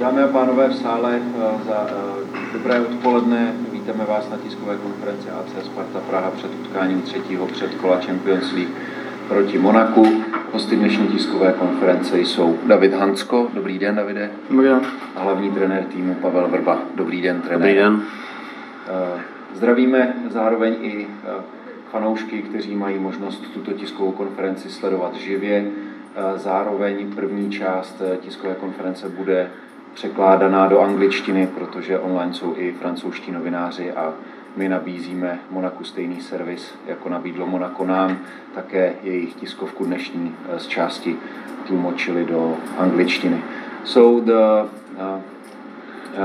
Dámy a pánové v sále, eh, za eh, dobré odpoledne. Vítáme vás na tiskové konferenci AC Sparta Praha před utkáním třetího předkola Champions League proti Monaku. Hosty dnešní tiskové konference jsou David Hansko. Dobrý den, Davide. Dobrý den. A hlavní trenér týmu Pavel Vrba. Dobrý den, trenér. Dobrý den. Eh, Zdravíme zároveň i fanoušky, kteří mají možnost tuto tiskovou konferenci sledovat živě. Zároveň první část tiskové konference bude překládaná do angličtiny, protože online jsou i francouzští novináři a my nabízíme Monaku stejný servis, jako nabídlo Monako nám, také jejich tiskovku dnešní eh, z části tlumočili do angličtiny. So the uh,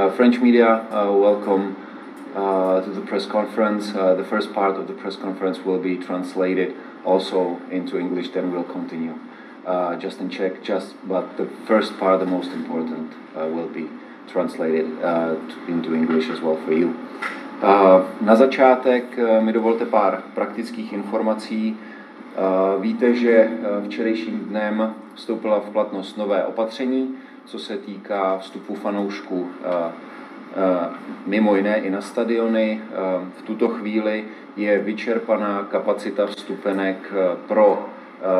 uh, French media uh, welcome uh, to the press conference. Uh, the first part of the press conference will be translated also into English, then we'll continue uh, just in Czech, just but the first part, the most important, uh, will be translated uh, into English as well for you. Uh, na začátek uh, mi dovolte pár praktických informací. Uh, víte, že včerejším dnem vstoupila v platnost nové opatření, co se týká vstupu fanoušků mimo jiné i na stadiony. V tuto chvíli je vyčerpaná kapacita vstupenek pro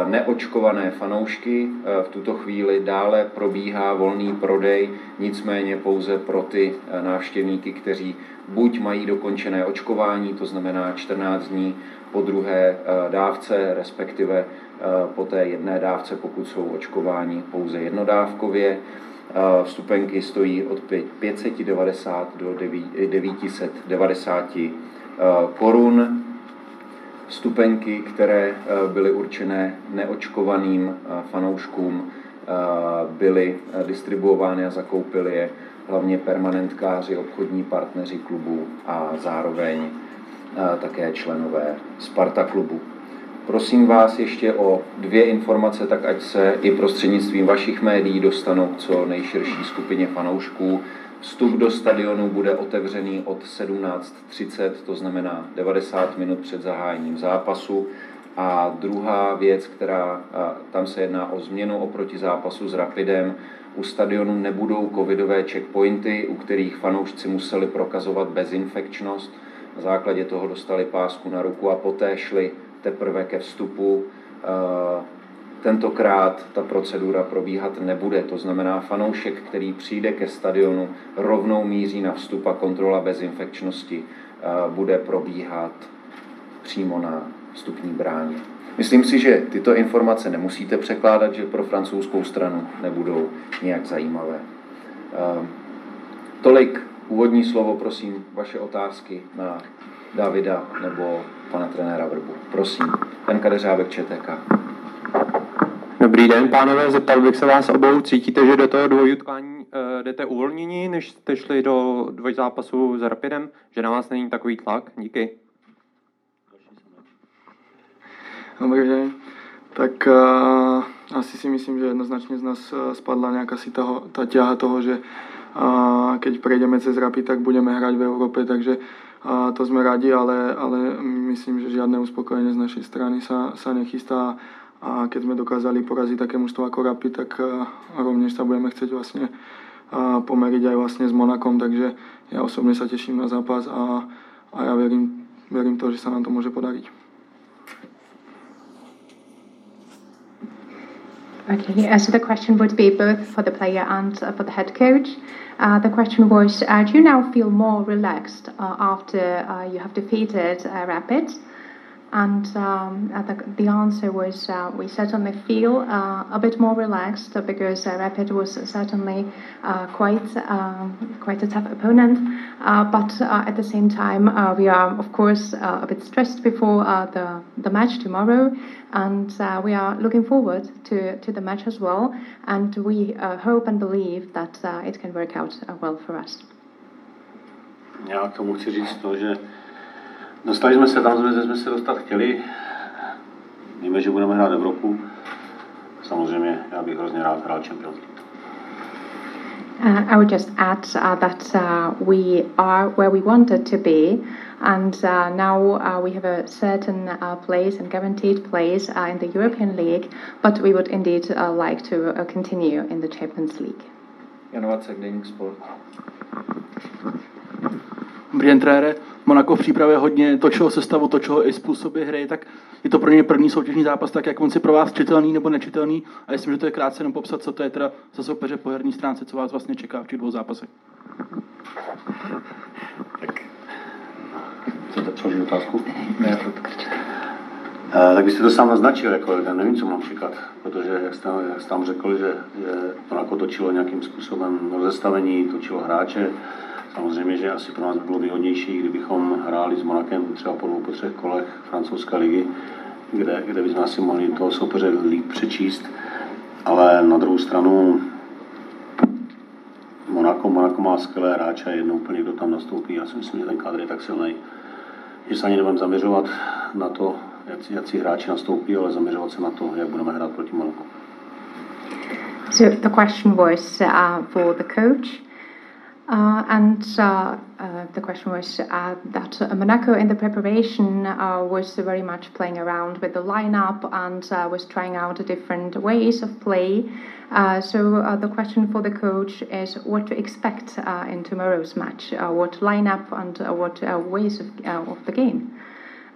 neočkované fanoušky. Eh, v tuto chvíli dále probíhá volný prodej, nicméně pouze pro ty eh, návštěvníky, kteří buď mají dokončené očkování, to znamená 14 dní po druhé dávce, respektive po té jedné dávce, pokud jsou očkováni pouze jednodávkově. Vstupenky stojí od 590 do 990 korun vstupenky, které eh, byly určené neočkovaným eh, fanouškům, eh, byly distribuovány a zakoupili je hlavně permanentkáři, obchodní partneři klubu a zároveň také členové Sparta klubu. Prosím vás ještě o dvě informace, tak ať se i prostřednictvím vašich médií dostanou co nejširší skupině fanoušků. Vstup do stadionu bude otevřený od 17.30, to znamená 90 minut před zahájením zápasu. A druhá věc, která tam se jedná o změnu oproti zápasu s Rapidem, u stadionu nebudou covidové checkpointy, u kterých fanoušci museli prokazovat bezinfekčnost. Na základě toho dostali pásku na ruku a poté šli teprve ke vstupu. Tentokrát ta procedura probíhat nebude, to znamená fanoušek, který přijde ke stadionu, rovnou míří na vstup a kontrola bezinfekčnosti eh, bude probíhat přímo na vstupní bráně. Myslím si, že tyto informace nemusíte překládat, že pro francouzskou stranu nebudou nějak zajímavé. Eh, tolik úvodní slovo, prosím, vaše otázky na Davida nebo pana trenéra Vrbu. Prosím, ten Kadeřávek ČTK. Dobrý den, pánové, zeptal bych se vás obou. Cítíte, že do toho dvojutkání uh, jdete uvolnění, než jste šli do dvojzápasu s Rapidem? Že na vás není takový tlak? Díky. Dobrý den. Tak uh, asi si myslím, že jednoznačně z nás uh, spadla nějaká si toho, ta ťaha toho, že uh, keď prejdeme cez Rapid, tak budeme hrať v Európe, takže uh, to jsme rádi, ale, ale myslím, že žiadne uspokojenie z našej strany sa, sa nechystá a keď sme dokázali poraziť také mužstvo ako Rapid, tak uh, rovněž sa budeme chcieť vlastne uh, pomeriť aj vlastne s Monakom, takže ja osobne sa teším na zápas a, a ja verím, verím to, že sa nám to môže podariť. Okay, uh, so the question would be both for the player and uh, for the head coach. Uh, the question was, uh, do you now feel more relaxed uh, after you have defeated Rapid? And um, the, the, answer was uh, we certainly feel uh, a bit more relaxed because uh, Rapid was certainly uh, quite um, quite a tough opponent. Uh, but uh, at the same time, we are of course a bit stressed before the the match tomorrow, and we are looking forward to, to the match as well. And we hope and believe that it can work out well for us. Já k tomu Dostali jsme se tam, kde jsme se dostat chtěli. Víme, že budeme hrát Evropu. Samozřejmě já bych hrozně rád hrál Champions League. Uh, I would just add uh, that uh, we are where we wanted to be, and uh, now uh, we have a certain uh, place and guaranteed place uh, in the European League, but we would indeed uh, like to uh, continue in the Champions League. Jan Vacek, Deník Sport. Dobrý den, trenére. Monako v přípravě hodně točilo sestavu, točilo i způsoby hry, tak je to pro ně první soutěžní zápas, tak jak on si pro vás čitelný nebo nečitelný? A myslím, že to je krátce jenom popsat, co to je teda za soupeře po herní stránce, co vás vlastně čeká v těch dvou zápasech. Tak, chcete položit otázku? Ne, Eh, tak byste to sám naznačil, jako já nevím, co mám čekat, protože jak jste, jak jste tam řekl, že, že Monako točilo nějakým způsobem rozestavení, točilo hráče, samozřejmě, že asi pro nás by bylo výhodnější, kdybychom hráli s Monakem třeba po dvou, po třech kolech francouzské ligy, kde, kde bychom asi mohli toho soupeře líp přečíst, ale na druhou stranu Monako, Monako má skvělé hráče jednou úplně kdo tam nastoupí. Já si myslím, že ten kádr je tak silný, že se ani nebudeme zaměřovat na to, hráči nastoupí, ale zaměřovat se na to, jak budeme hrát proti Monaku. So the question was uh, for the coach. Uh, and uh, uh, the question was uh, that Monaco in the preparation uh, was very much playing around with the lineup and was trying out different ways of play. so the question for the coach is what to expect in tomorrow's match, what lineup and what ways of, of the game.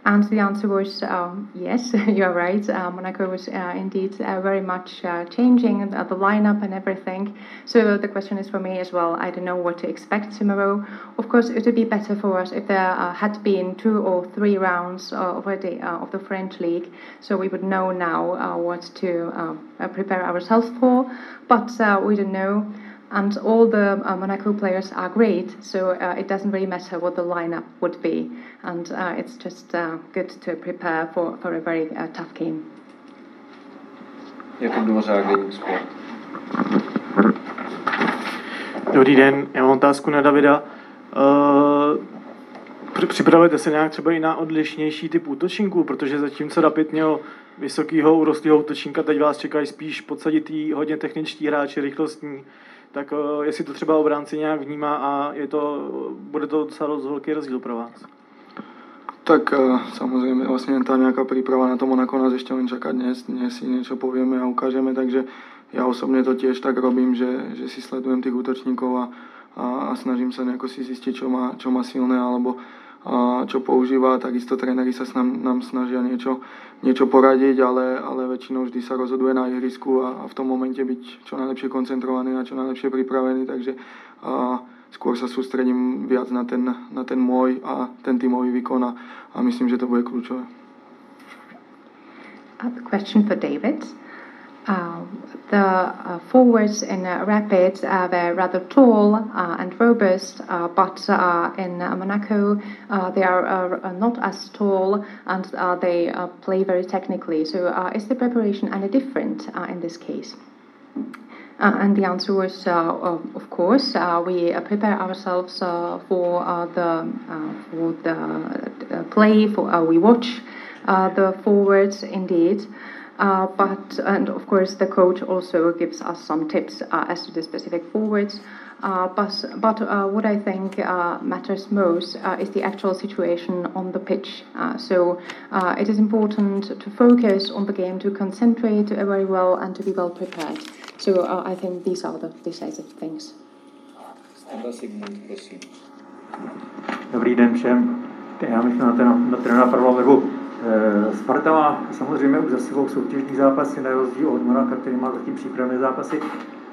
And the answer was um, yes, you're right. Uh, Monaco was uh, indeed uh, very much uh, changing the, the, lineup and everything. So the question is for me as well. I don't know what to expect tomorrow. Of course, it would be better for us if there uh, had been two or three rounds already uh, of the French league, so we would know now what to prepare ourselves for. But we don't know and all the uh, Monaco players are great, so uh, it doesn't really matter what the lineup would be, and uh, it's just uh, good to prepare for, for a very uh, tough game. Dobrý den, já mám otázku na Davida. Uh, připravujete se nějak třeba i na odlišnější typ útočníků, protože zatímco Rapid měl vysokýho, urostlého útočníka, teď vás čekají spíš podsaditý, hodně techničtí hráči, rychlostní tak uh, jestli to třeba obránci nějak vnímá a je to, bude to docela velký rozdíl pro vás. Tak uh, samozřejmě vlastně ta nějaká příprava na to Monako nás ještě len čaká dnes, dnes si něco povíme a ukážeme, takže já osobně to těž tak robím, že, že si sledujem těch útočníků a, a, a snažím se nějak si zjistit, čo má, čo má silné alebo čo používa, takisto tréneri sa nám, nám snažia niečo, niečo poradiť, ale, ale väčšinou vždy sa rozhoduje na ihrisku a, a v tom momente byť čo najlepšie koncentrovaný a čo najlepšie pripravený, takže a, skôr sa sústredím viac na ten, na ten môj a ten týmový výkon a, a myslím, že to bude kľúčové. A question for David. Uh, the uh, forwards uh, uh, uh, in uh, Rapid were rather tall and robust, but in Monaco they are not as tall and they play very technically. So is the preparation any different in this case? Uh, and the answer was, uh, of course, uh, we prepare ourselves for the for the play. For we watch the forwards indeed. Uh, but and of course the coach also gives us some tips uh, as to the specific forwards. Uh, but but uh, what I think uh, matters most uh, is the actual situation on the pitch. so it is important to focus on the game, to concentrate very well, and to be well prepared. So I think these are the decisive things. Dobrý den všem. Já myslím na, ten, na. Eh, Sparta má samozřejmě už za sebou soutěžní zápasy, na rozdíl od Monaka, který má zatím přípravné zápasy.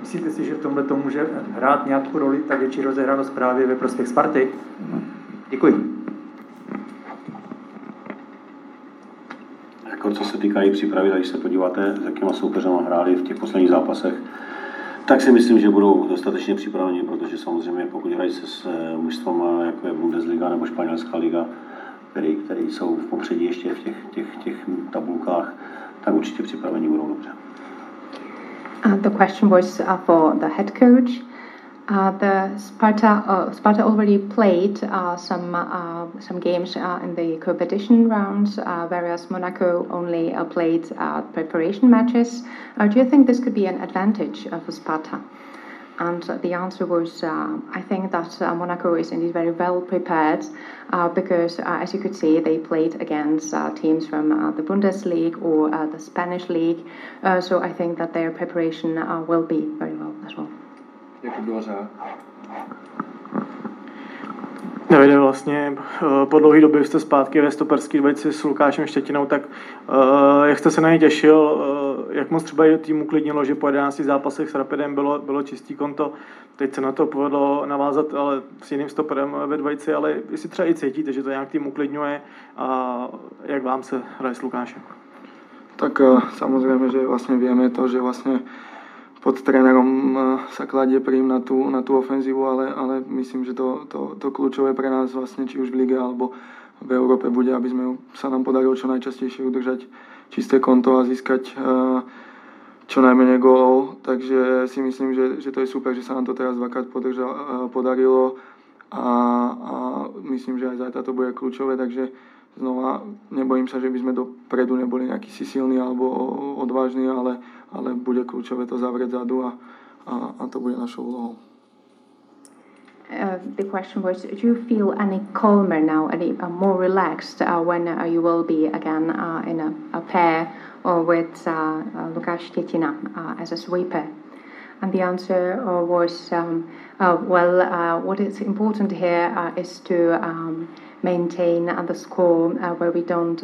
Myslíte si, že v tomhle to může hrát nějakou roli ta větší rozehranost právě ve prospěch Sparty? Děkuji. Jako co se týká i přípravy, když se podíváte, s jakýma soupeřama hráli v těch posledních zápasech, tak si myslím, že budou dostatečně připraveni, protože samozřejmě pokud hrají se s eh, mužstvama, jako je Bundesliga nebo Španělská liga, který, který jsou v popředí ještě v těch, těch, těch tabulkách, tak určitě připraveni budou dobře. Uh, the question was uh, for the head coach. Uh, the Sparta uh, Sparta already played uh, some uh, some games uh, in the competition rounds, uh, whereas Monaco only played preparation matches. do you think this could be an advantage for Sparta? And the answer was, uh, I think that uh, Monaco is indeed very well prepared uh, because, uh, as you could see, they played against uh, teams from uh, the Bundesliga or the Spanish league. so I think that their preparation will be very well as well. Jakub Dvořák. Davide, vlastně eh, po dlouhé době jste zpátky ve stoperské dvojici s Lukášem Štětinou, tak uh, jak jste se na ně těšil, uh, jak moc třeba tým uklidnilo, že po 11 zápasech s Rapidem bylo, bylo čistý konto, teď se na to povedlo navázat ale s jiným stoperem ve dvojici, ale jestli třeba i cítíte, že to nějak tým uklidňuje a jak vám se hraje s Lukášem? Tak uh, samozřejmě, že vlastně víme to, že vlastně pod trénerom eh, sa kladie príjm na tú, na tú ofenzívu, ale, ale myslím, že to, to, to kľúčové pre nás vlastne, či už v lige alebo v Európe bude, aby sme sa nám podarilo čo najčastejšie udržať čisté konto a získať uh, čo najmenej gólov. Takže si myslím, že, že to je super, že sa nám to teraz dvakrát uh, podarilo a, a myslím, že aj zajtra to bude kľúčové, takže znova nebojím sa, že by sme dopredu neboli nejaký si silní alebo odvážni, ale, ale bude kľúčové to zavrieť zadu a, a, a to bude našou úlohou. Uh, the question was, do you feel any calmer now, any uh, more relaxed uh, when uh, you will be again uh, in a, a, pair or with Lukasz Tietina as a sweeper? And the answer was, um, well, what is important here is to um, maintain the score where we don't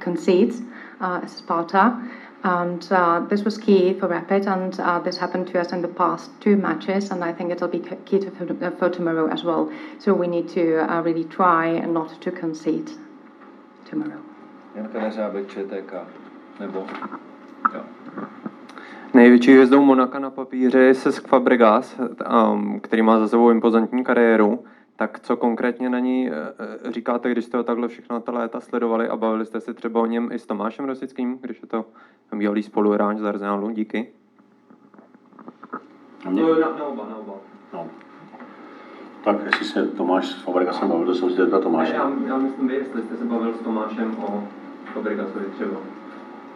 concede uh, Sparta. And uh, this was key for Rapid, and uh, this happened to us in the past two matches, and I think it'll be key to, for, for tomorrow as well. So we need to uh, really try not to concede tomorrow. Největší hvězdou Monaka na papíře je Cesc Fabregas, um, který má za sebou impozantní kariéru. Tak co konkrétně na ní eh, eh, říkáte, když jste ho takhle všechno ta léta sledovali a bavili jste se třeba o něm i s Tomášem Rosickým, když je to bývalý spoluhráč z Arsenalu? Díky. Mě... No, na, na oba, na oba. No. Tak jestli se Tomáš s Fabregasem bavil, to jsem si zeptat Tomáše. Já, já myslím, vy, jestli jste se bavil s Tomášem o Fabregasovi třeba.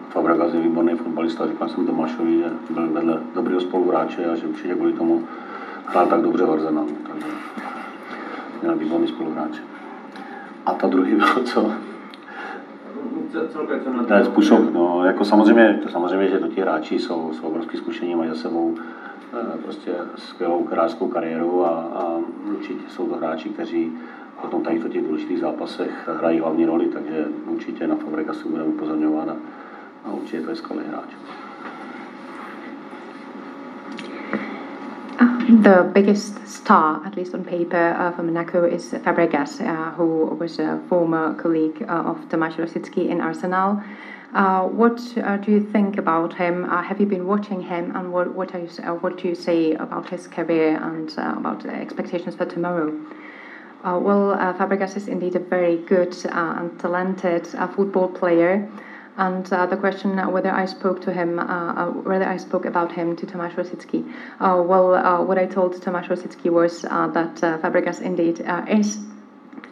Fabregas je výborný fotbalista, říkal jsem Tomášovi, že byl vedle dobrého spoluhráče a že určitě kvůli tomu hrál tak dobře v Arsenalu. Takže měl výborný spoluhráč. A ta druhý byl co? To je způsob, no, jako samozřejmě, to samozřejmě, že to ti hráči jsou, jsou obrovský zkušení, mají za sebou eh, prostě skvělou hráčskou kariéru a, a určitě jsou to hráči, kteří potom tady v těch důležitých zápasech hrají hlavní roli, takže určitě na Fabregasu budeme upozorňovat a, a určitě to je skvělý hráč. The biggest star, at least on paper, uh, for Monaco is Fabregas, uh, who was a former colleague uh, of Tomáš Rosický in Arsenal. Uh, what uh, do you think about him? Uh, have you been watching him, and what what, you, what do you say about his career and about expectations for tomorrow? well, Fabregas is indeed a very good and talented football player. And uh, the question uh, whether I spoke to him, uh, uh whether I spoke about him to Tomasz Rosicki. Uh, well, uh, what I told Tomasz Rosicki was that Fabregas indeed is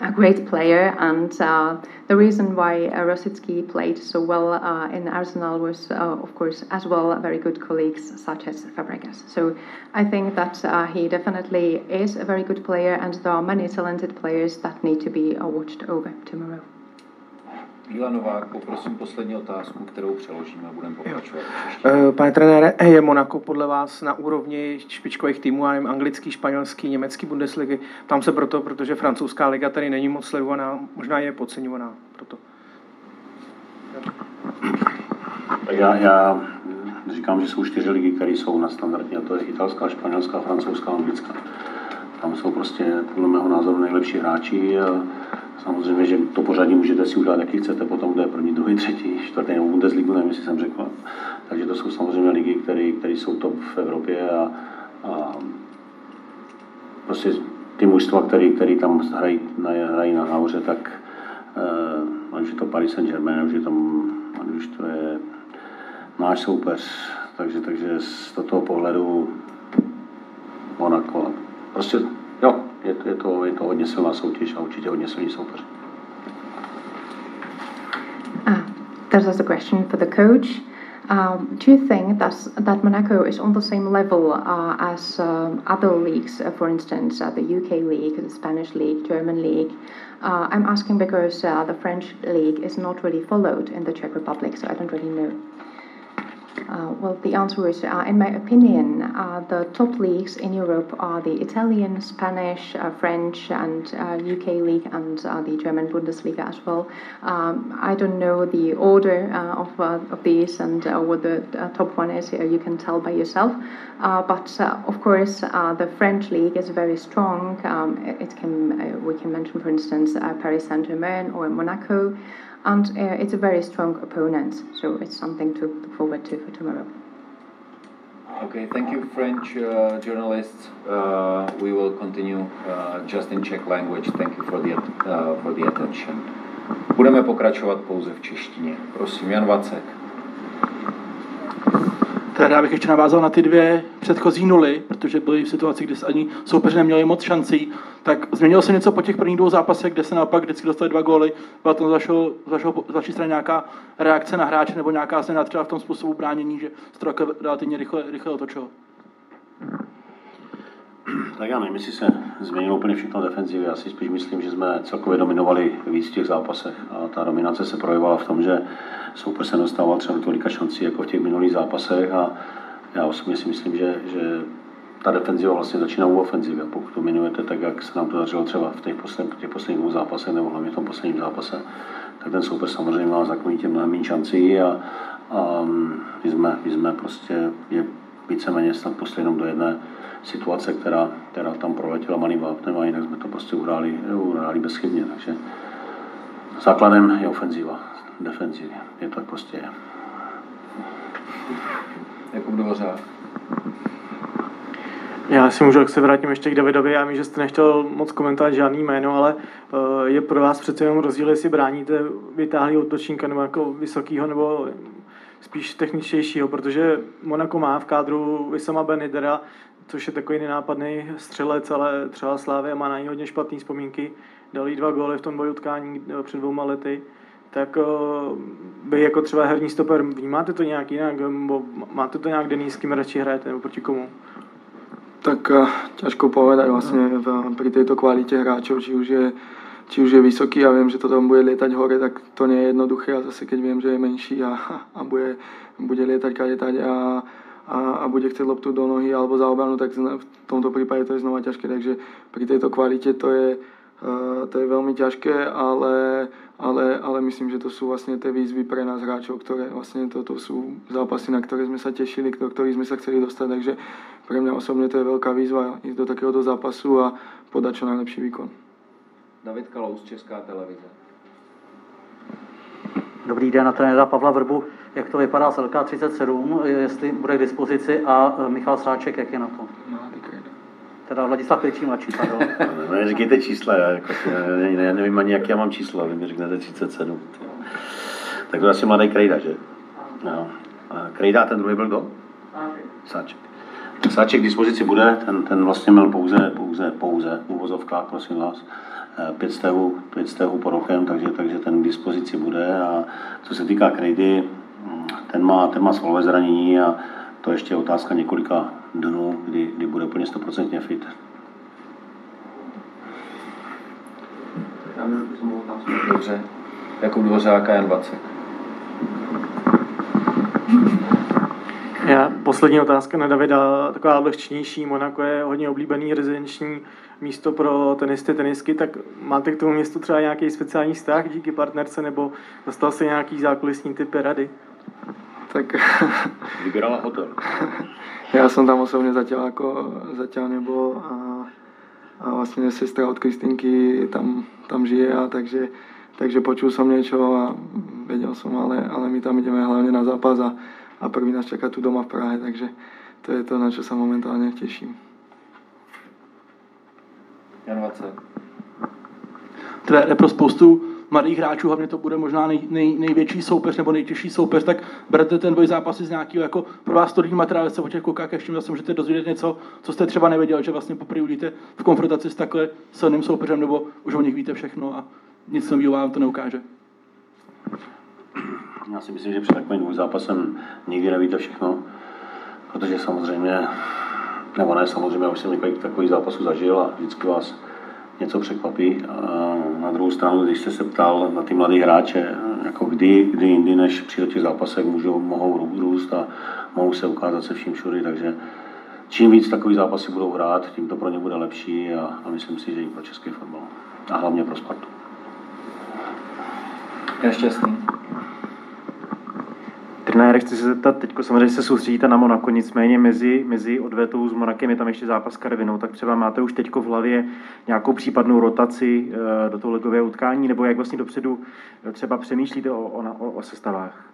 a great player, and the reason why uh, Rosicki played so well in Arsenal was, of course, as well very good colleagues such as Fabregas. So I think that he definitely is a very good player, and there are many talented players that need to be watched over tomorrow. Míla Novák, poprosím poslední otázku, kterou přeložíme a budeme pokračovat. Uh, pane trenére, je Monako podle vás na úrovni špičkových týmů, já nevím, anglický, španělský, německý Bundesligy? Tam se proto, protože francouzská liga tady není moc sledovaná, možná je podceňovaná proto. Tak já, já říkám, že jsou čtyři ligy, které jsou na standardně, a to je italská, španělská, francouzská, anglická. Tam jsou prostě podle mého názoru nejlepší hráči. A Samozřejmě, že to pořadí můžete si udělat, jaký chcete, potom jde první, druhý, třetí, čtvrtý nebo Bundesligu, nevím, jestli jsem řekl. Takže to jsou samozřejmě ligy, které jsou top v Evropě a, a prostě ty mužstva, který tam hrají, na, hrají na nahoře, tak uh, ať už je to Paris Saint-Germain, už je tam, ať už to je náš soupeř, takže, takže z toho pohledu Monaco. Prostě jo, je, je, to, je to hodně silná soutěž a určitě hodně silný soupeř. Ah, that was a question for the coach. Um, do you think that that Monaco is on the same level uh, as um, other leagues, uh, for instance, uh, the UK league, the Spanish league, German league? Uh, I'm asking because uh, the French league is not really followed in the Czech Republic, so I don't really know. Uh, well, the answer is, uh, in my opinion, uh, the top leagues in Europe are the Italian, Spanish, uh, French, and UK uh, league, and uh, the German Bundesliga as well. Um, I don't know the order of, of these and what the top one is. you can tell by yourself. but of course, the French league is very strong. Um, it can we can mention, for instance, Paris Saint Germain or Monaco and uh, it's a very strong opponent, so it's something to look forward to for tomorrow. Okay, thank you, French uh, journalists. Uh, we will continue uh, just in Czech language. Thank you for the, uh, for the attention. Budeme pokračovat pouze v češtině. Prosím, Jan Vacek. Teda já bych ještě navázal na ty dvě předchozí nuly, protože byly v situaci, kdy ani soupeři neměli moc šancí. Tak změnilo se něco po těch prvních dvou zápasech, kde se naopak vždycky dostali dva góly. Byla to z, z vaší strany nějaká reakce na hráče nebo nějaká změna třeba v tom způsobu bránění, že se to relativně rychle, rychle otočilo? Tak já nevím, jestli se změnilo úplně všechno defenzivy. Já si spíš myslím, že jsme celkově dominovali víc v těch zápasech. A ta dominace se projevovala v tom, že soupeř se dostával třeba tolika šancí jako v těch minulých zápasech a já osobně si myslím, že, že ta defenziva vlastně začíná u ofenzivy. Pokud dominujete tak, jak se nám to dařilo třeba v těch, posled, těch posledních zápasech nebo hlavně v tom posledním zápase, tak ten soupeř samozřejmě má zakonitě mnohem méně šancí a, a my, jsme, my jsme prostě je víceméně snad poslali jenom do jedné situace, která, která tam proletěla malým vápnem a jinak jsme to prostě uhráli, uhráli bezchybně. Takže základem je ofenziva, defenzivě. Je to tak prostě je. Jakub Dvořák. Já si můžu, jak se vrátím ještě k Davidovi, já vím, že jste nechtěl moc komentovat žádný jméno, ale eh, je pro vás přece jenom rozdíl, jestli bráníte vytáhlý útočníka nebo jako vysokýho nebo spíš techničtějšího, protože Monaco má v kádru Vysama Benidera, což je takový nenápadný střelec, ale třeba Slávě má na něj hodně špatné vzpomínky. Dali dva góly v tom bojutkání eh, před dvouma lety. Tak by eh, jako třeba herní stoper, vnímáte to nějak jinak, nebo máte to nějak dený, s kým radši hrajete, nebo proti komu? Tak ťažko povedať vlastne v, pri tejto kvalite hráčov, či už je či už je vysoký a viem, že to tam bude lietať hore, tak to nie je jednoduché a zase keď viem, že je menší a, a bude, bude lietať kadetať a, a, a bude chcieť loptu do nohy alebo za obranu, tak v tomto prípade to je znova ťažké, takže pri tejto kvalite to je, uh, to je veľmi ťažké, ale, ale, ale myslím, že to sú vlastne tie výzvy pre nás hráčov, ktoré vlastne toto sú zápasy, na ktoré sme sa tešili, do ktorých sme sa chceli dostať, takže pre mňa osobne to je veľká výzva ísť do takéhoto zápasu a podať čo najlepší výkon. David Kalous, Česká televize. Dobrý den na trenéra Pavla Vrbu. Jak to vypadá s LK37, jestli bude k dispozici a e, Michal Sráček, jak je na to? Teda Vladislav Kličí mladší, pardon. No, neříkejte čísla, já, jako, ne, ne, nevím ani, jak já mám číslo, vy mi řeknete 37. Tak to asi mladý Krejda, že? No. A Krejda, ten druhý byl kdo? Sáček. Sáček k dispozici bude, ten, ten vlastně měl pouze, pouze, pouze, uvozovkách, prosím vás, Eh, pět stehů, pět stehů pod ochem, takže, takže ten k dispozici bude. A co se týká Krejdy, mm, ten má, ten má svalové zranění a to ještě je otázka několika dnů, kdy, kdy bude úplně 100% fit. Dobře. Jakub Dvořák a Jan Vacek. Já, poslední otázka na Davida, taková odlehčenější. Monako je hodně oblíbený rezidenční místo pro tenisty, tenisky, tak máte k tomu městu třeba nějaký speciální vztah díky partnerce, nebo dostal se nějaký zákulisní typy rady? Tak... Vybírala hotel. Já jsem tam osobně zatím jako, zatím nebol a, a vlastně sestra od Kristinky tam, tam žije a takže, takže počul jsem něco a věděl jsem, ale, ale my tam jdeme hlavně na zápas a, a první nás čeká tu doma v Prahe, takže to je to, na co se momentálně těším. Jan Vacek. Trenére pro spoustu mladých hráčů, hlavně to bude možná nej, nej, největší soupeř nebo nejtěžší soupeř, tak berete ten boj zápasy z nějakého jako pro vás studijní materiál, se o těch koukách ještě zase můžete dozvědět něco, co jste třeba nevěděl, že vlastně poprvé uvidíte v konfrontaci s takhle silným soupeřem, nebo už o nich víte všechno a nic nového vám to neukáže. Já si myslím, že před takovým zápasem nikdy nevíte všechno, protože samozřejmě, nebo ne samozřejmě, já už jsem několik takových zápasů zažil a vždycky vás něco překvapí. A na druhou stranu, když jste se ptal na ty mladé hráče, jako kdy, kdy jindy než při těch zápasech můžou, mohou růst a mohou se ukázat se vším všudy, takže čím víc takový zápasy budou hrát, tím to pro ně bude lepší a, a myslím si, že i pro český fotbal. A hlavně pro Spartu. Je šťastný. Trenére, chci se zeptat, teď samozřejmě se soustředíte na Monako, nicméně mezi, mezi odvetou s Monakem je tam ještě zápas s Karvinou, tak třeba máte už teď v hlavě nějakou případnou rotaci do toho ligového utkání, nebo jak vlastně dopředu třeba přemýšlíte o, o, o sestavách?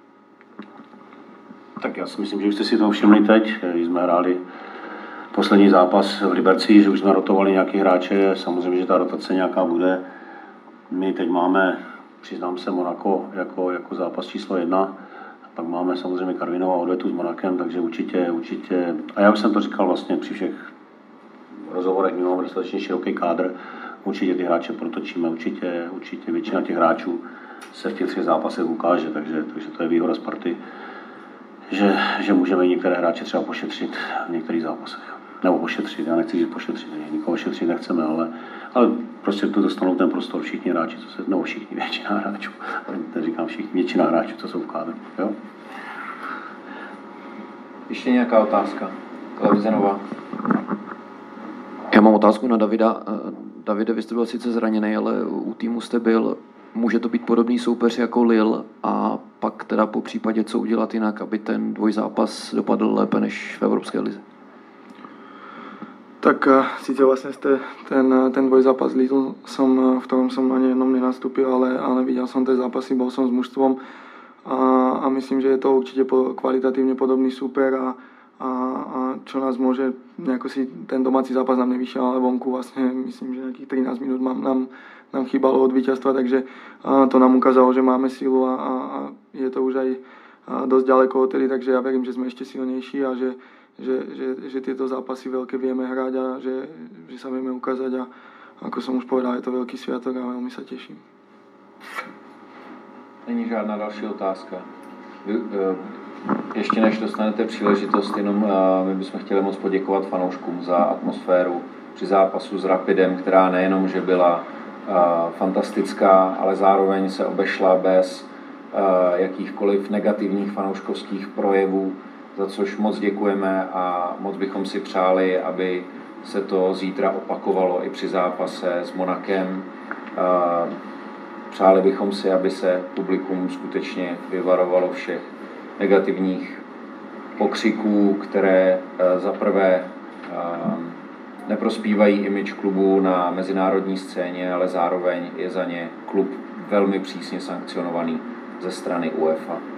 Tak já si myslím, že už jste si to všimli teď, když jsme hráli poslední zápas v Liberci, že už jsme rotovali nějaký hráče, samozřejmě, že ta rotace nějaká bude. My teď máme, přiznám se, Monako jako, jako zápas číslo jedna, pak máme samozřejmě Karvinou a odvetu s Monakem, takže určitě, určitě, a já už jsem to říkal vlastně při všech rozhovorech, my máme dostatečně široký kádr, určitě ty hráče protočíme, určitě, určitě většina těch hráčů se v těch třech zápasech ukáže, takže, takže to je výhoda Sparty, že, že můžeme některé hráče třeba pošetřit v některých zápasech. Nebo pošetřit, já nechci říct pošetřit, nikoho šetřit nechceme, ale, ale prostě tu dostanou ten prostor všichni hráči, co se, nebo všichni, většina hráčů, říkám všichni, většina hráčů, co jsou v kádru. Jo? Ještě nějaká otázka? Klavizenová. Já mám otázku na Davida. Davide, vy jste byl sice zraněný, ale u týmu jste byl. Může to být podobný soupeř jako Lil a pak teda po případě co udělat jinak, aby ten dvojzápas dopadl lépe než v Evropské lize? Tak síce vlastně jste ten, ten dvojzápas Lidl, som, v ktorom som ani jednom nenastúpil, ale, ale videl som tie zápasy, bol som s mužstvom a, a myslím, že je to určite po, kvalitatívne podobný super a, a, a čo nás môže, nejako si ten domáci zápas nám nevyšiel, ale vonku vlastne myslím, že nejakých 13 minút mám, nám, nám chýbalo od víťazstva, takže a, to nám ukázalo, že máme sílu a, a, a je to už aj dosť ďaleko odtedy, takže ja verím, že sme ešte silnejší a že, že, že, že tieto zápasy veľké vieme hrať a že, že sa vieme ukázať a ako som už povedal, je to veľký sviatok a veľmi sa teším. Není žádná další otázka. Vy, ještě než dostanete příležitost, jenom my bychom chtěli moc poděkovat fanouškům za atmosféru při zápasu s Rapidem, která nejenom, že byla fantastická, ale zároveň se obešla bez jakýchkoliv negativních fanouškovských projevů, za což moc děkujeme a moc bychom si přáli, aby se to zítra opakovalo i při zápase s Monakem. Přáli bychom si, aby se publikum skutečně vyvarovalo všech negativních pokřiků, které za prvé neprospívají image klubu na mezinárodní scéně, ale zároveň je za ně klub velmi přísně sankcionovaný ze strany UEFA.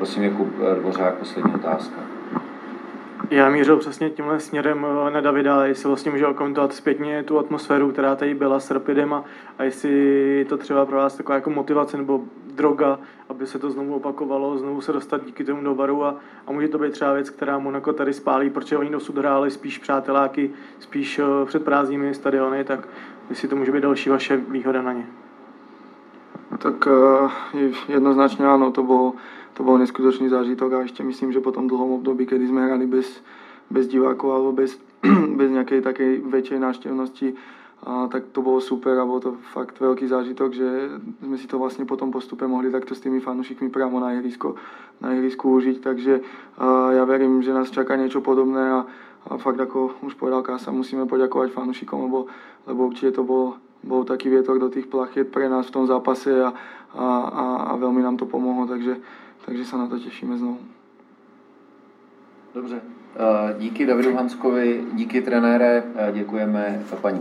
Prosím, Jakub Dvořák, poslední otázka. Já mířil přesně tímhle směrem na Davida, jestli vlastně může okomentovat zpětně tu atmosféru, která tady byla s Rapidem a, a jestli to třeba pro vás taková jako motivace nebo droga, aby se to znovu opakovalo, znovu se dostat díky tomu do varu a, a může to být třeba věc, která Monaco tady spálí, protože oni dosud hráli spíš přáteláky, spíš před prázdnými stadiony, tak jestli to může být další vaše výhoda na ně. Tak jednoznačne áno, to bol, to bol neskutočný zážitok a ešte myslím, že po tom dlhom období, kedy sme hrali bez, bez divákov alebo bez, bez nejakej takej väčšej návštevnosti, a, tak to bolo super a bol to fakt veľký zážitok, že sme si to vlastne po tom postupe mohli takto s tými fanúšikmi priamo na ihrisko, na ihrisku takže a, ja verím, že nás čaká niečo podobné a, a fakt ako už povedal Kása, musíme poďakovať fanúšikom, lebo, lebo určite to bol bol taký vietor do tých plachiet pre nás v tom zápase a, a, a, a veľmi nám to pomohlo, takže, takže sa na to tešíme znovu. Dobře. Díky Davidu Hanskovi, díky trenére, děkujeme paní